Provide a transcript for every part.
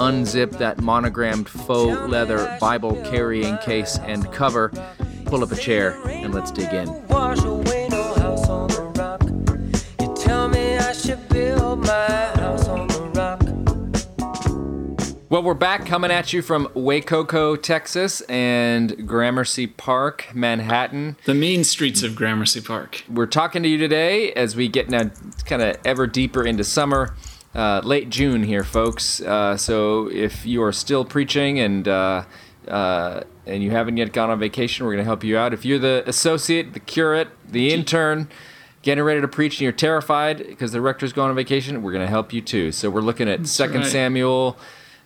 unzip that monogrammed faux leather Bible carrying case and cover, pull up a chair, and let's dig in. Well, we're back coming at you from Waco, Texas, and Gramercy Park, Manhattan. The mean streets of Gramercy Park. We're talking to you today as we get now kind of ever deeper into summer uh, late June here, folks. Uh, so if you are still preaching and uh, uh and you haven't yet gone on vacation, we're going to help you out. If you're the associate, the curate, the intern, getting ready to preach and you're terrified because the rector's going on vacation, we're going to help you too. So we're looking at Second right. Samuel.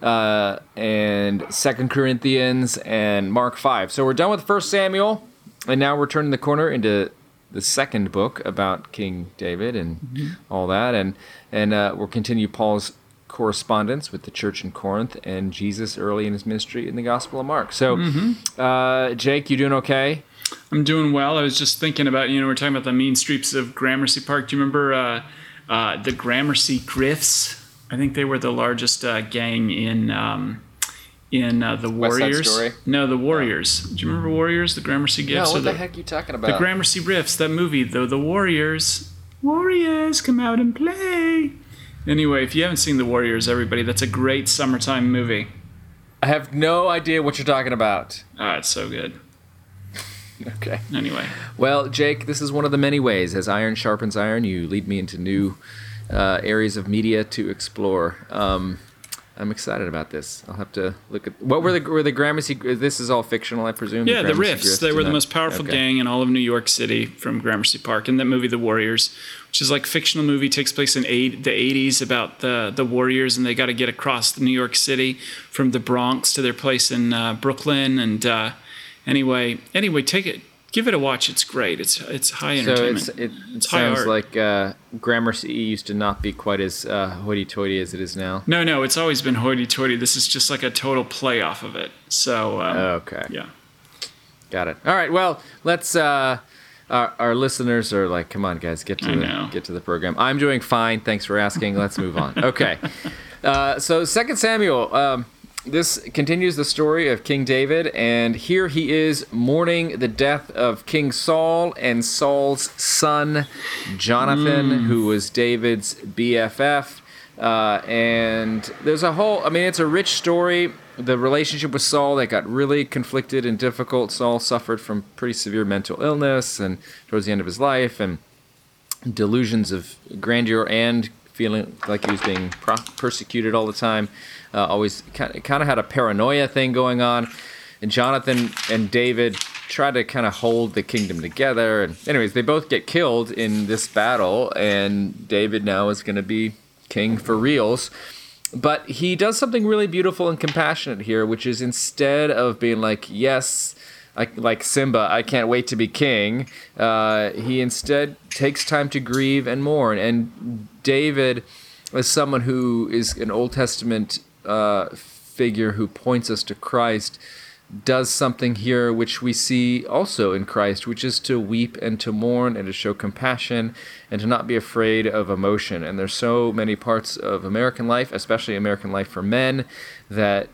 Uh, and Second Corinthians and Mark five. So we're done with First Samuel, and now we're turning the corner into the second book about King David and mm-hmm. all that, and and uh, we'll continue Paul's correspondence with the church in Corinth and Jesus early in his ministry in the Gospel of Mark. So, mm-hmm. uh, Jake, you doing okay? I'm doing well. I was just thinking about you know we're talking about the mean streets of Gramercy Park. Do you remember uh, uh the Gramercy Griffs? I think they were the largest uh, gang in. Um, in uh, the Warriors. No, the Warriors. Do you remember Warriors? The Gramercy Gifts. No, what the, the heck are you talking about? The Gramercy Riffs. That movie, though. The Warriors. Warriors, come out and play. Anyway, if you haven't seen The Warriors, everybody, that's a great summertime movie. I have no idea what you're talking about. Ah, it's so good. okay. Anyway. Well, Jake, this is one of the many ways. As iron sharpens iron, you lead me into new uh, areas of media to explore. Um, I'm excited about this. I'll have to look at what were the were the Gramercy. This is all fictional, I presume. Yeah, the, the Riffs. They were the most powerful okay. gang in all of New York City from Gramercy Park. And that movie, The Warriors, which is like fictional movie, takes place in eight, the 80s about the the Warriors, and they got to get across New York City from the Bronx to their place in uh, Brooklyn. And uh, anyway, anyway, take it give it a watch. It's great. It's it's high entertainment. So it's, it it's sounds like uh, Gramercy used to not be quite as uh, hoity-toity as it is now. No, no, it's always been hoity-toity. This is just like a total play off of it. So um, okay, yeah, got it. All right, well, let's. Uh, our, our listeners are like, come on, guys, get to I the know. get to the program. I'm doing fine. Thanks for asking. Let's move on. Okay, uh, so Second Samuel. Um, this continues the story of King David, and here he is mourning the death of King Saul and Saul's son, Jonathan, mm. who was David's BFF. Uh, and there's a whole, I mean, it's a rich story. The relationship with Saul that got really conflicted and difficult. Saul suffered from pretty severe mental illness and towards the end of his life, and delusions of grandeur and feeling like he was being pro- persecuted all the time uh, always kind of, had a paranoia thing going on. And Jonathan and David try to kind of hold the kingdom together. And anyways, they both get killed in this battle, and David now is going to be king for reals. But he does something really beautiful and compassionate here, which is instead of being like, yes, I, like Simba, I can't wait to be king, uh, he instead takes time to grieve and mourn. And David, as someone who is an Old Testament uh, figure who points us to Christ does something here which we see also in Christ, which is to weep and to mourn and to show compassion and to not be afraid of emotion. And there's so many parts of American life, especially American life for men, that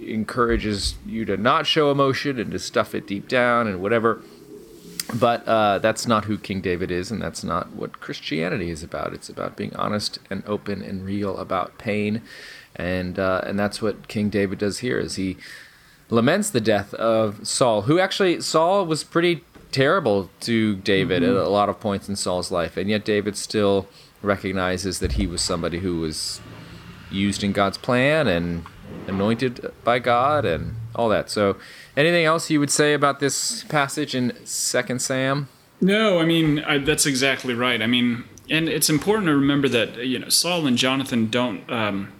encourages you to not show emotion and to stuff it deep down and whatever. But uh, that's not who King David is, and that's not what Christianity is about. It's about being honest and open and real about pain and uh, and that's what King David does here is he laments the death of Saul, who actually Saul was pretty terrible to David mm-hmm. at a lot of points in Saul's life, and yet David still recognizes that he was somebody who was used in God's plan and anointed by God and all that. So, anything else you would say about this passage in Second Sam? No, I mean I, that's exactly right. I mean, and it's important to remember that you know Saul and Jonathan don't um,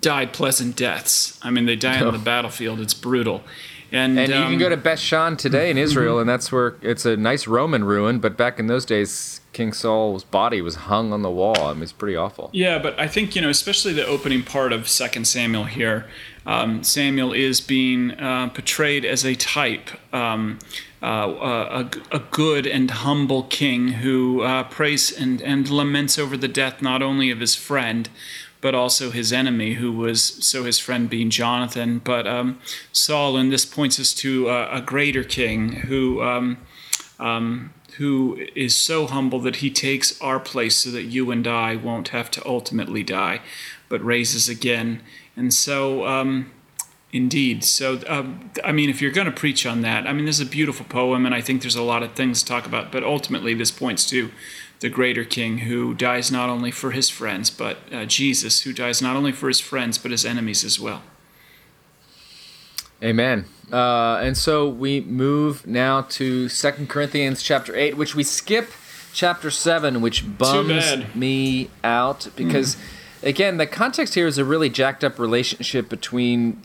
died pleasant deaths. I mean, they die on the battlefield. It's brutal. And, and um, you can go to Beth Shan today in mm-hmm. Israel, and that's where it's a nice Roman ruin. But back in those days, King Saul's body was hung on the wall. I mean, it's pretty awful. Yeah, but I think you know, especially the opening part of Second Samuel here, um, Samuel is being uh, portrayed as a type, um, uh, a, a, good and humble king who uh, prays and, and laments over the death not only of his friend, but also his enemy, who was so his friend being Jonathan. But um, Saul, and this points us to a greater king who. Um, um, who is so humble that he takes our place so that you and I won't have to ultimately die, but raises again. And so, um, indeed. So, uh, I mean, if you're going to preach on that, I mean, this is a beautiful poem, and I think there's a lot of things to talk about, but ultimately, this points to the greater king who dies not only for his friends, but uh, Jesus, who dies not only for his friends, but his enemies as well. Amen. Uh, and so we move now to Second Corinthians chapter 8, which we skip chapter 7, which bums me out because, mm. again, the context here is a really jacked up relationship between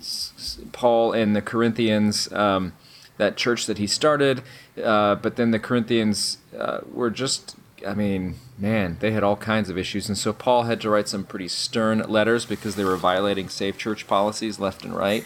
Paul and the Corinthians, um, that church that he started. Uh, but then the Corinthians uh, were just I mean, man, they had all kinds of issues. And so Paul had to write some pretty stern letters because they were violating safe church policies left and right.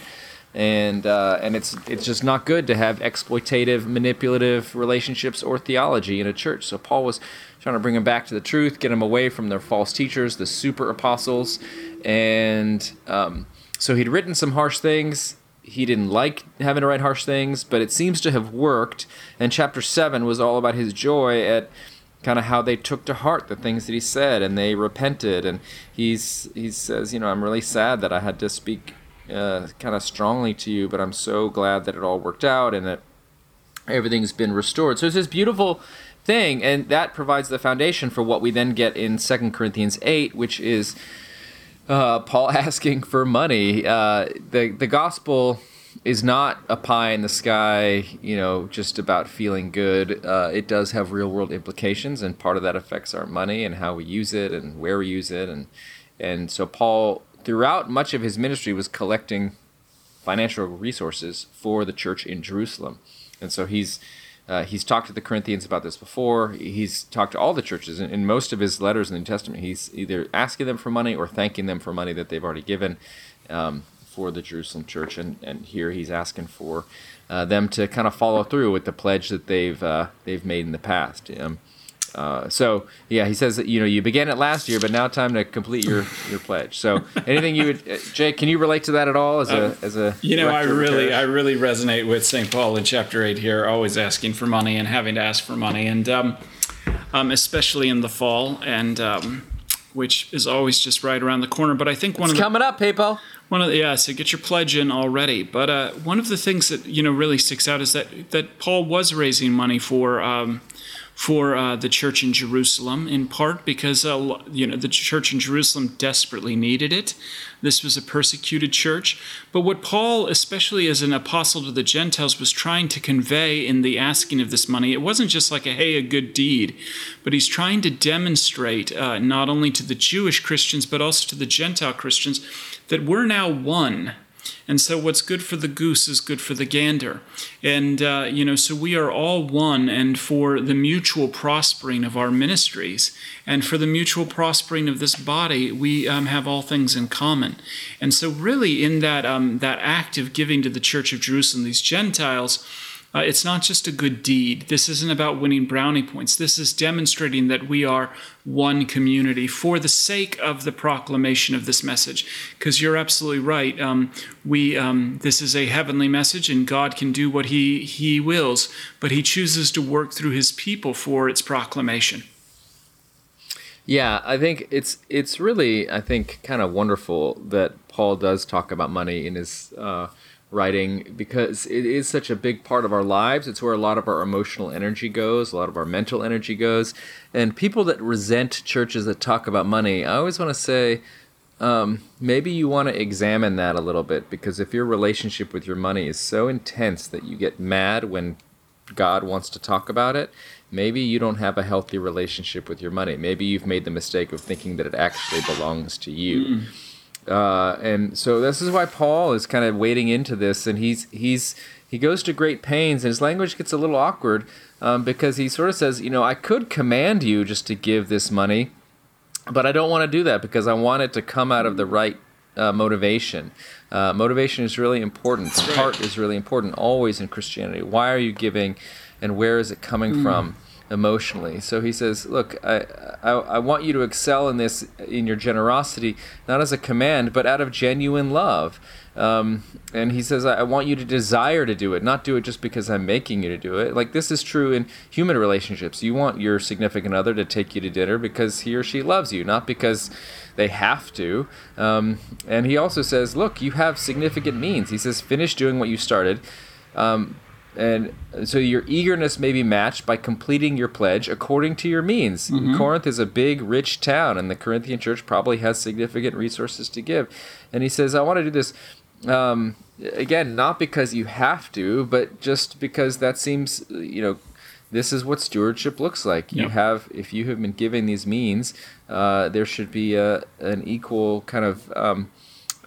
And, uh, and it's, it's just not good to have exploitative, manipulative relationships or theology in a church. So Paul was trying to bring them back to the truth, get them away from their false teachers, the super apostles. And um, so he'd written some harsh things he didn't like having to write harsh things, but it seems to have worked. And chapter 7 was all about his joy at kind of how they took to heart the things that he said and they repented and he's he says you know i'm really sad that i had to speak uh, kind of strongly to you but i'm so glad that it all worked out and that everything's been restored so it's this beautiful thing and that provides the foundation for what we then get in Second corinthians 8 which is uh, paul asking for money uh, the, the gospel is not a pie in the sky, you know, just about feeling good. Uh, it does have real world implications, and part of that affects our money and how we use it and where we use it. And, and so, Paul, throughout much of his ministry, was collecting financial resources for the church in Jerusalem. And so, he's uh, he's talked to the Corinthians about this before. He's talked to all the churches. In, in, most of his letters in the New Testament, he's either asking them for money or thanking them for money that they've already given. Um, for the Jerusalem church, and, and here he's asking for uh, them to kind of follow through with the pledge that they've uh, they've made in the past. Um, uh, so yeah, he says that you know you began it last year, but now time to complete your, your pledge. So anything you would, uh, Jake, can you relate to that at all as a um, as a you know I really I really resonate with St. Paul in chapter eight here, always asking for money and having to ask for money, and um, um, especially in the fall and. Um, which is always just right around the corner. But I think one it's of the, coming up, people. One of the, yeah, so get your pledge in already. But uh, one of the things that you know really sticks out is that that Paul was raising money for um, for uh, the church in Jerusalem, in part because uh, you know the church in Jerusalem desperately needed it. This was a persecuted church. But what Paul, especially as an apostle to the Gentiles, was trying to convey in the asking of this money, it wasn't just like a hey, a good deed, but he's trying to demonstrate uh, not only to the Jewish Christians but also to the Gentile Christians that we're now one and so, what's good for the goose is good for the gander. And, uh, you know, so we are all one, and for the mutual prospering of our ministries and for the mutual prospering of this body, we um, have all things in common. And so, really, in that, um, that act of giving to the Church of Jerusalem, these Gentiles, uh, it's not just a good deed. This isn't about winning brownie points. This is demonstrating that we are one community for the sake of the proclamation of this message. Because you're absolutely right. Um, we um, this is a heavenly message, and God can do what He He wills, but He chooses to work through His people for its proclamation. Yeah, I think it's it's really I think kind of wonderful that Paul does talk about money in his. Uh, writing because it is such a big part of our lives. It's where a lot of our emotional energy goes, a lot of our mental energy goes. And people that resent churches that talk about money, I always want to say, um, maybe you want to examine that a little bit because if your relationship with your money is so intense that you get mad when God wants to talk about it, maybe you don't have a healthy relationship with your money. Maybe you've made the mistake of thinking that it actually belongs to you. Mm. Uh, and so this is why Paul is kind of wading into this, and he's he's he goes to great pains, and his language gets a little awkward um, because he sort of says, you know, I could command you just to give this money, but I don't want to do that because I want it to come out of the right uh, motivation. Uh, motivation is really important. Heart is really important always in Christianity. Why are you giving, and where is it coming mm. from? Emotionally. So he says, "Look, I, I, I want you to excel in this in your generosity, not as a command, but out of genuine love." Um, and he says, I want you to desire to do it, not do it just because I'm making you to do it. Like, this is true in human relationships. You want your significant other to take you to dinner because he or she loves you, not because they have to. Um, and he also says, Look, you have significant means. He says, Finish doing what you started. Um, and so your eagerness may be matched by completing your pledge according to your means. Mm-hmm. Corinth is a big, rich town, and the Corinthian church probably has significant resources to give. And he says, I want to do this um, again, not because you have to, but just because that seems, you know, this is what stewardship looks like. You have, if you have been given these means, uh, there should be a, an equal kind of um,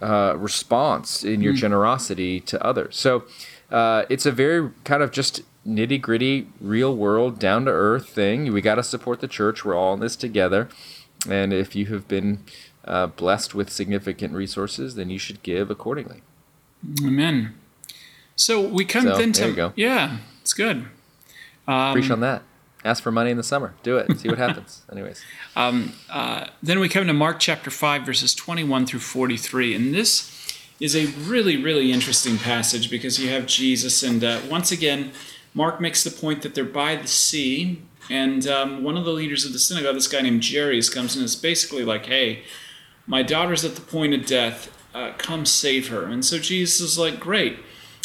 uh, response in your mm. generosity to others. So uh, it's a very kind of just nitty gritty, real world, down to earth thing. We got to support the church. We're all in this together. And if you have been uh, blessed with significant resources, then you should give accordingly. Amen. So we come so, then to yeah, it's good. Um, Preach on that. Ask for money in the summer. Do it. See what happens. Anyways. Um, uh, then we come to Mark chapter five, verses twenty-one through forty-three, and this is a really, really interesting passage because you have Jesus, and uh, once again, Mark makes the point that they're by the sea, and um, one of the leaders of the synagogue, this guy named Jairus, comes in and is basically like, "Hey, my daughter's at the point of death. Uh, come save her. And so Jesus is like, Great.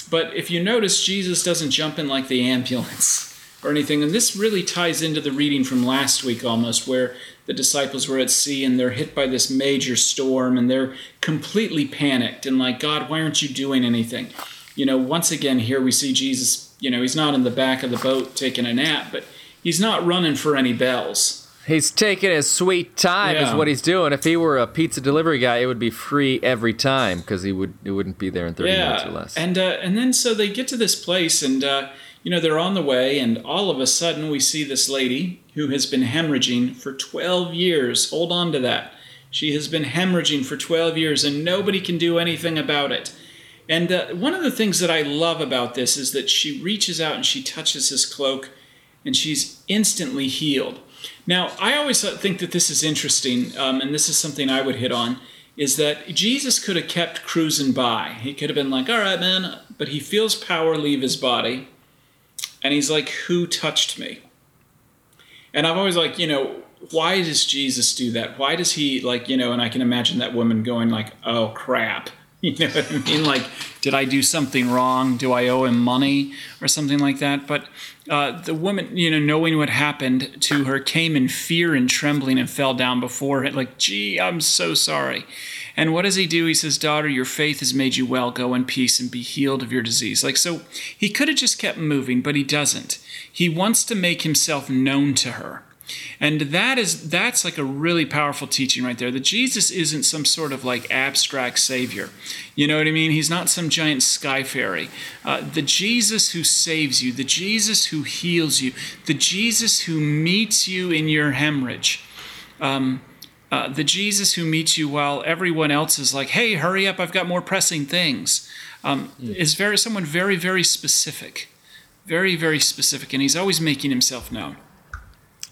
But if you notice, Jesus doesn't jump in like the ambulance or anything. And this really ties into the reading from last week almost, where the disciples were at sea and they're hit by this major storm and they're completely panicked and like, God, why aren't you doing anything? You know, once again, here we see Jesus, you know, he's not in the back of the boat taking a nap, but he's not running for any bells. He's taking his sweet time, yeah. is what he's doing. If he were a pizza delivery guy, it would be free every time because he would it wouldn't be there in thirty yeah. minutes or less. And uh, and then so they get to this place, and uh, you know they're on the way, and all of a sudden we see this lady who has been hemorrhaging for twelve years. Hold on to that. She has been hemorrhaging for twelve years, and nobody can do anything about it. And uh, one of the things that I love about this is that she reaches out and she touches his cloak, and she's instantly healed. Now, I always think that this is interesting, um, and this is something I would hit on, is that Jesus could have kept cruising by. He could have been like, all right, man, but he feels power leave his body, and he's like, who touched me? And I'm always like, you know, why does Jesus do that? Why does he like, you know, and I can imagine that woman going like, oh crap. You know what I mean? Like, did I do something wrong? Do I owe him money or something like that? But uh, the woman, you know, knowing what happened to her, came in fear and trembling and fell down before it, like, gee, I'm so sorry. And what does he do? He says, Daughter, your faith has made you well. Go in peace and be healed of your disease. Like, so he could have just kept moving, but he doesn't. He wants to make himself known to her. And that is that's like a really powerful teaching right there. That Jesus isn't some sort of like abstract savior. You know what I mean? He's not some giant sky fairy. Uh, the Jesus who saves you, the Jesus who heals you, the Jesus who meets you in your hemorrhage. Um, uh, the Jesus who meets you while everyone else is like, "Hey, hurry up! I've got more pressing things," um, mm. is very someone very, very specific, very, very specific, and he's always making himself known.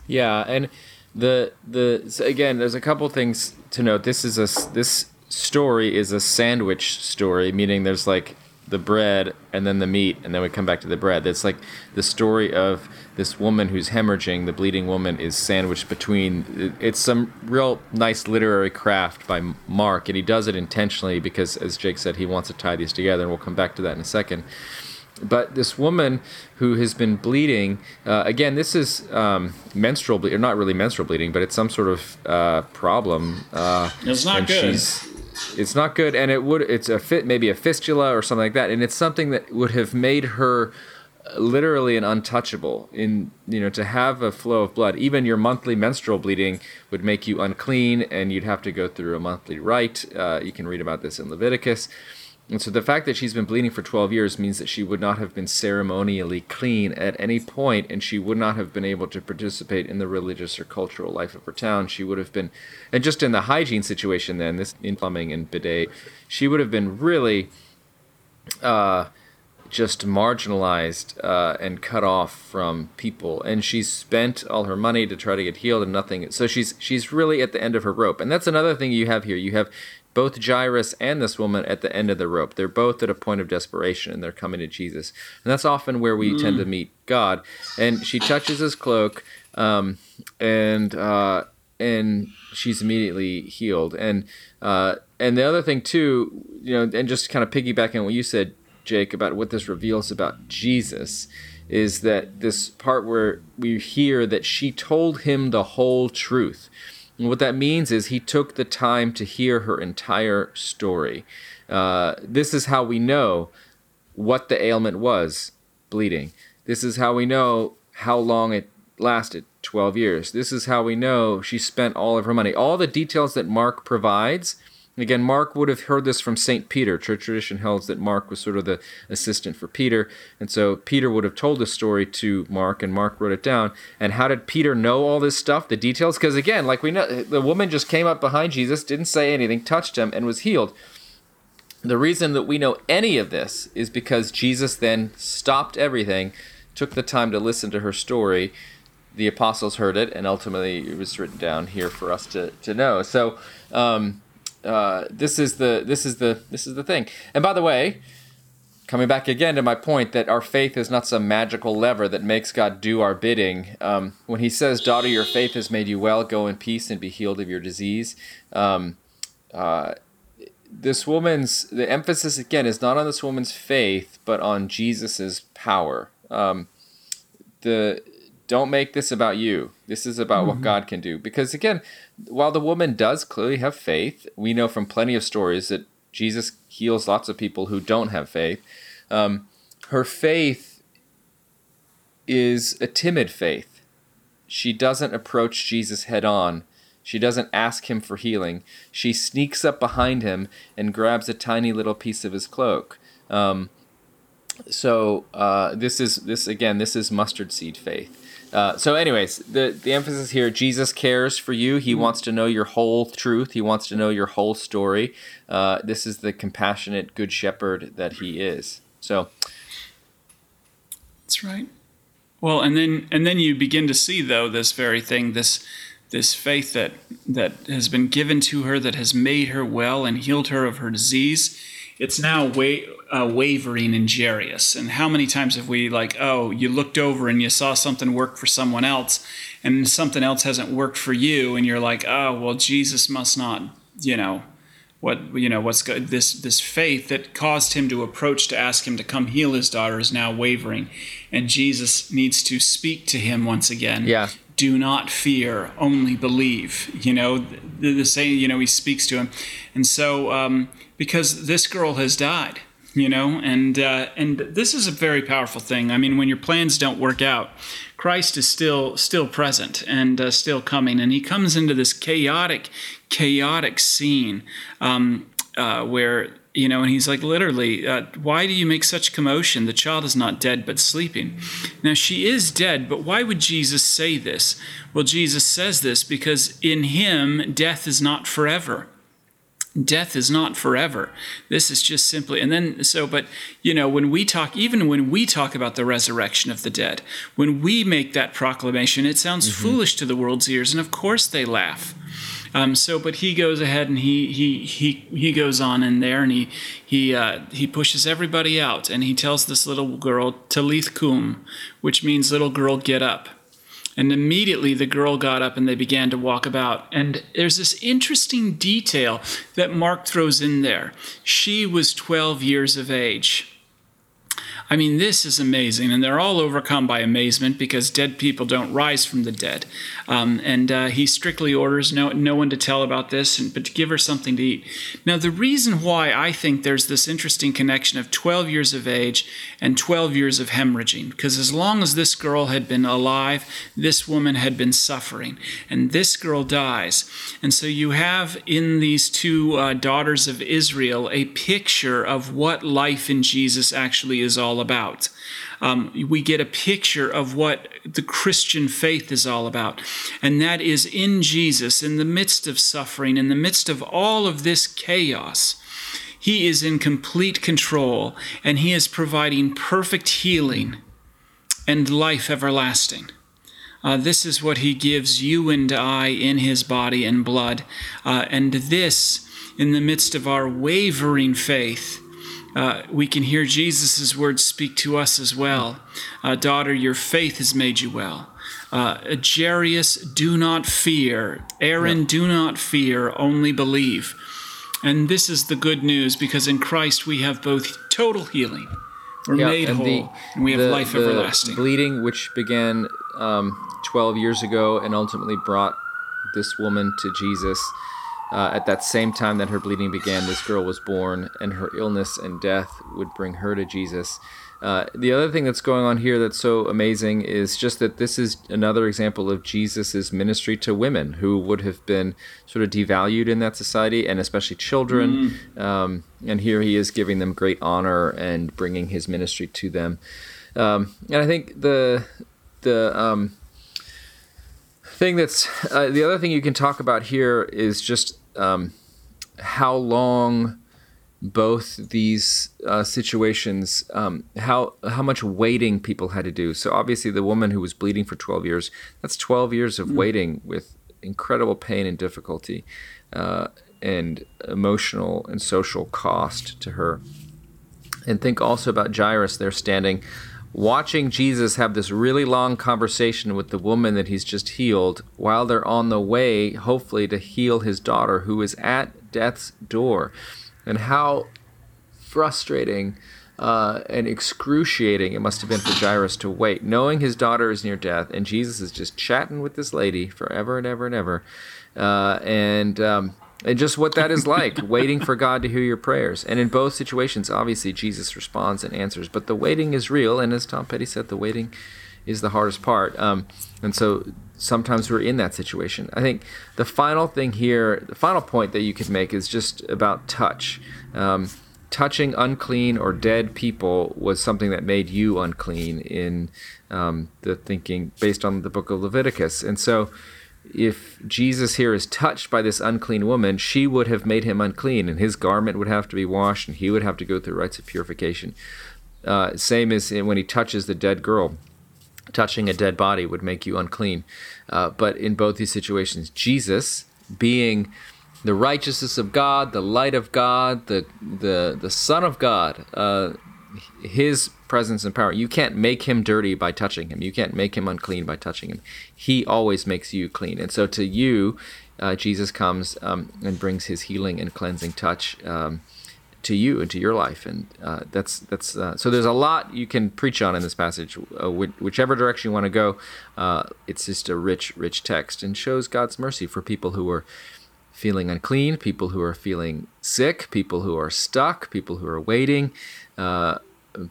Yeah, and the the so again, there's a couple things to note. This is a this story is a sandwich story, meaning there's like the bread and then the meat and then we come back to the bread. It's like the story of this woman who's hemorrhaging, the bleeding woman is sandwiched between it's some real nice literary craft by Mark and he does it intentionally because as Jake said he wants to tie these together and we'll come back to that in a second. But this woman who has been bleeding uh, again this is um, menstrual bleeding or not really menstrual bleeding but it's some sort of uh, problem uh, it's not good it's not good and it would it's a fit maybe a fistula or something like that and it's something that would have made her literally an untouchable. In you know, to have a flow of blood, even your monthly menstrual bleeding would make you unclean, and you'd have to go through a monthly rite. Uh, you can read about this in Leviticus. And so the fact that she's been bleeding for 12 years means that she would not have been ceremonially clean at any point, and she would not have been able to participate in the religious or cultural life of her town. She would have been, and just in the hygiene situation, then, this in plumbing and bidet, she would have been really uh, just marginalized uh, and cut off from people. And she's spent all her money to try to get healed, and nothing. So she's she's really at the end of her rope. And that's another thing you have here. You have both Jairus and this woman at the end of the rope. They're both at a point of desperation and they're coming to Jesus. And that's often where we mm. tend to mm. meet God. And she touches his cloak um, and uh, and she's immediately healed. And uh, and the other thing too, you know, and just kind of piggybacking on what you said, Jake, about what this reveals about Jesus is that this part where we hear that she told him the whole truth. And what that means is he took the time to hear her entire story. Uh, this is how we know what the ailment was bleeding. This is how we know how long it lasted 12 years. This is how we know she spent all of her money. All the details that Mark provides Again, Mark would have heard this from St. Peter. Church tradition holds that Mark was sort of the assistant for Peter. And so Peter would have told this story to Mark, and Mark wrote it down. And how did Peter know all this stuff, the details? Because again, like we know, the woman just came up behind Jesus, didn't say anything, touched him, and was healed. The reason that we know any of this is because Jesus then stopped everything, took the time to listen to her story. The apostles heard it, and ultimately it was written down here for us to, to know. So, um, uh, this is the this is the this is the thing. And by the way, coming back again to my point that our faith is not some magical lever that makes God do our bidding. Um, when He says, "Daughter, your faith has made you well. Go in peace and be healed of your disease." Um, uh, this woman's the emphasis again is not on this woman's faith, but on Jesus's power. Um, the don't make this about you. This is about mm-hmm. what God can do. Because again, while the woman does clearly have faith, we know from plenty of stories that Jesus heals lots of people who don't have faith. Um, her faith is a timid faith. She doesn't approach Jesus head on. She doesn't ask him for healing. She sneaks up behind him and grabs a tiny little piece of his cloak. Um, so uh, this is this again. This is mustard seed faith. Uh, so, anyways, the the emphasis here: Jesus cares for you. He mm-hmm. wants to know your whole truth. He wants to know your whole story. Uh, this is the compassionate good shepherd that he is. So, that's right. Well, and then and then you begin to see though this very thing this this faith that that has been given to her that has made her well and healed her of her disease. It's now uh, wavering in Jairus. And how many times have we, like, oh, you looked over and you saw something work for someone else, and something else hasn't worked for you, and you're like, oh, well, Jesus must not, you know, what you know what's good this this faith that caused him to approach to ask him to come heal his daughter is now wavering and jesus needs to speak to him once again yeah do not fear only believe you know? The, the saying you know he speaks to him. And so um, because this girl has died you know? And uh, and this is a very powerful thing. I mean when your plans don't work out christ is still still present and uh, still coming. And he comes into this chaotic chaotic scene um, uh, where you know and he's like literally uh, why do you make such commotion? The child is not dead but sleeping. Now she is dead but why would jesus say this? Well jesus says this because in him death is not forever. Death is not forever. This is just simply and then so but you know when we talk even when we talk about the resurrection of the dead when we make that proclamation it sounds mm-hmm. foolish to the world's ears and of course they laugh um, so but he goes ahead and he he he he goes on in there and he he uh, he pushes everybody out and he tells this little girl Talitha cum which means little girl get up and immediately the girl got up and they began to walk about. And there's this interesting detail that Mark throws in there. She was 12 years of age. I mean, this is amazing, and they're all overcome by amazement because dead people don't rise from the dead. Um, and uh, he strictly orders no no one to tell about this, and, but to give her something to eat. Now, the reason why I think there's this interesting connection of 12 years of age and 12 years of hemorrhaging, because as long as this girl had been alive, this woman had been suffering, and this girl dies, and so you have in these two uh, daughters of Israel a picture of what life in Jesus actually is all about. Um, we get a picture of what the Christian faith is all about. And that is in Jesus, in the midst of suffering, in the midst of all of this chaos. He is in complete control and He is providing perfect healing and life everlasting. Uh, this is what He gives you and I in His body and blood. Uh, and this, in the midst of our wavering faith, uh, we can hear Jesus' words speak to us as well. Uh, Daughter, your faith has made you well. Uh, Jairus, do not fear. Aaron, do not fear, only believe. And this is the good news because in Christ we have both total healing, we're yep, made and whole, the, and we have the, life the everlasting. Bleeding, which began um, 12 years ago and ultimately brought this woman to Jesus uh, at that same time that her bleeding began, this girl was born, and her illness and death would bring her to Jesus. Uh, the other thing that's going on here that's so amazing is just that this is another example of Jesus' ministry to women who would have been sort of devalued in that society, and especially children. Mm. Um, and here he is giving them great honor and bringing his ministry to them. Um, and I think the the um, thing that's uh, the other thing you can talk about here is just um, how long both these uh, situations, um, how how much waiting people had to do. So obviously, the woman who was bleeding for 12 years, that's 12 years of mm. waiting with incredible pain and difficulty, uh, and emotional and social cost to her. And think also about Jairus there standing watching Jesus have this really long conversation with the woman that he's just healed while they're on the way, hopefully, to heal his daughter who is at death's door. And how frustrating uh, and excruciating it must have been for Jairus to wait, knowing his daughter is near death, and Jesus is just chatting with this lady forever and ever and ever. Uh, and um, and just what that is like waiting for God to hear your prayers. And in both situations, obviously, Jesus responds and answers, but the waiting is real. And as Tom Petty said, the waiting is the hardest part. Um, and so sometimes we're in that situation. I think the final thing here, the final point that you could make is just about touch. Um, touching unclean or dead people was something that made you unclean in um, the thinking based on the book of Leviticus. And so if Jesus here is touched by this unclean woman, she would have made him unclean, and his garment would have to be washed, and he would have to go through rites of purification. Uh, same as when he touches the dead girl. Touching a dead body would make you unclean. Uh, but in both these situations, Jesus, being the righteousness of God, the light of God, the the the Son of God, uh, his presence and power. You can't make him dirty by touching him. You can't make him unclean by touching him. He always makes you clean. And so to you, uh, Jesus comes um, and brings his healing and cleansing touch um, to you and to your life. And uh, that's that's uh, so. There's a lot you can preach on in this passage, uh, whichever direction you want to go. Uh, it's just a rich, rich text and shows God's mercy for people who are feeling unclean, people who are feeling sick, people who are stuck, people who are waiting. Uh,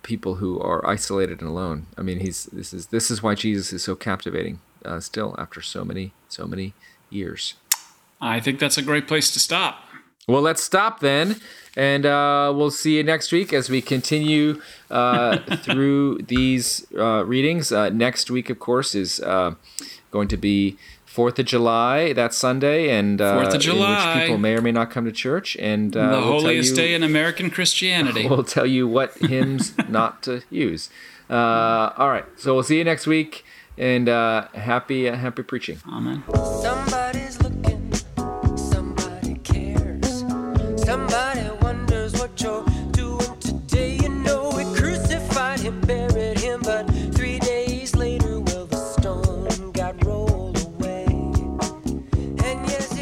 people who are isolated and alone. I mean, he's this is this is why Jesus is so captivating uh, still after so many so many years. I think that's a great place to stop. Well, let's stop then, and uh, we'll see you next week as we continue uh, through these uh, readings. Uh, next week, of course, is uh, going to be Fourth of July that Sunday, and uh, Fourth of July, people may or may not come to church, and uh, the we'll holiest you, day in American Christianity. We'll tell you what hymns not to use. Uh, all right, so we'll see you next week, and uh, happy uh, happy preaching. Amen.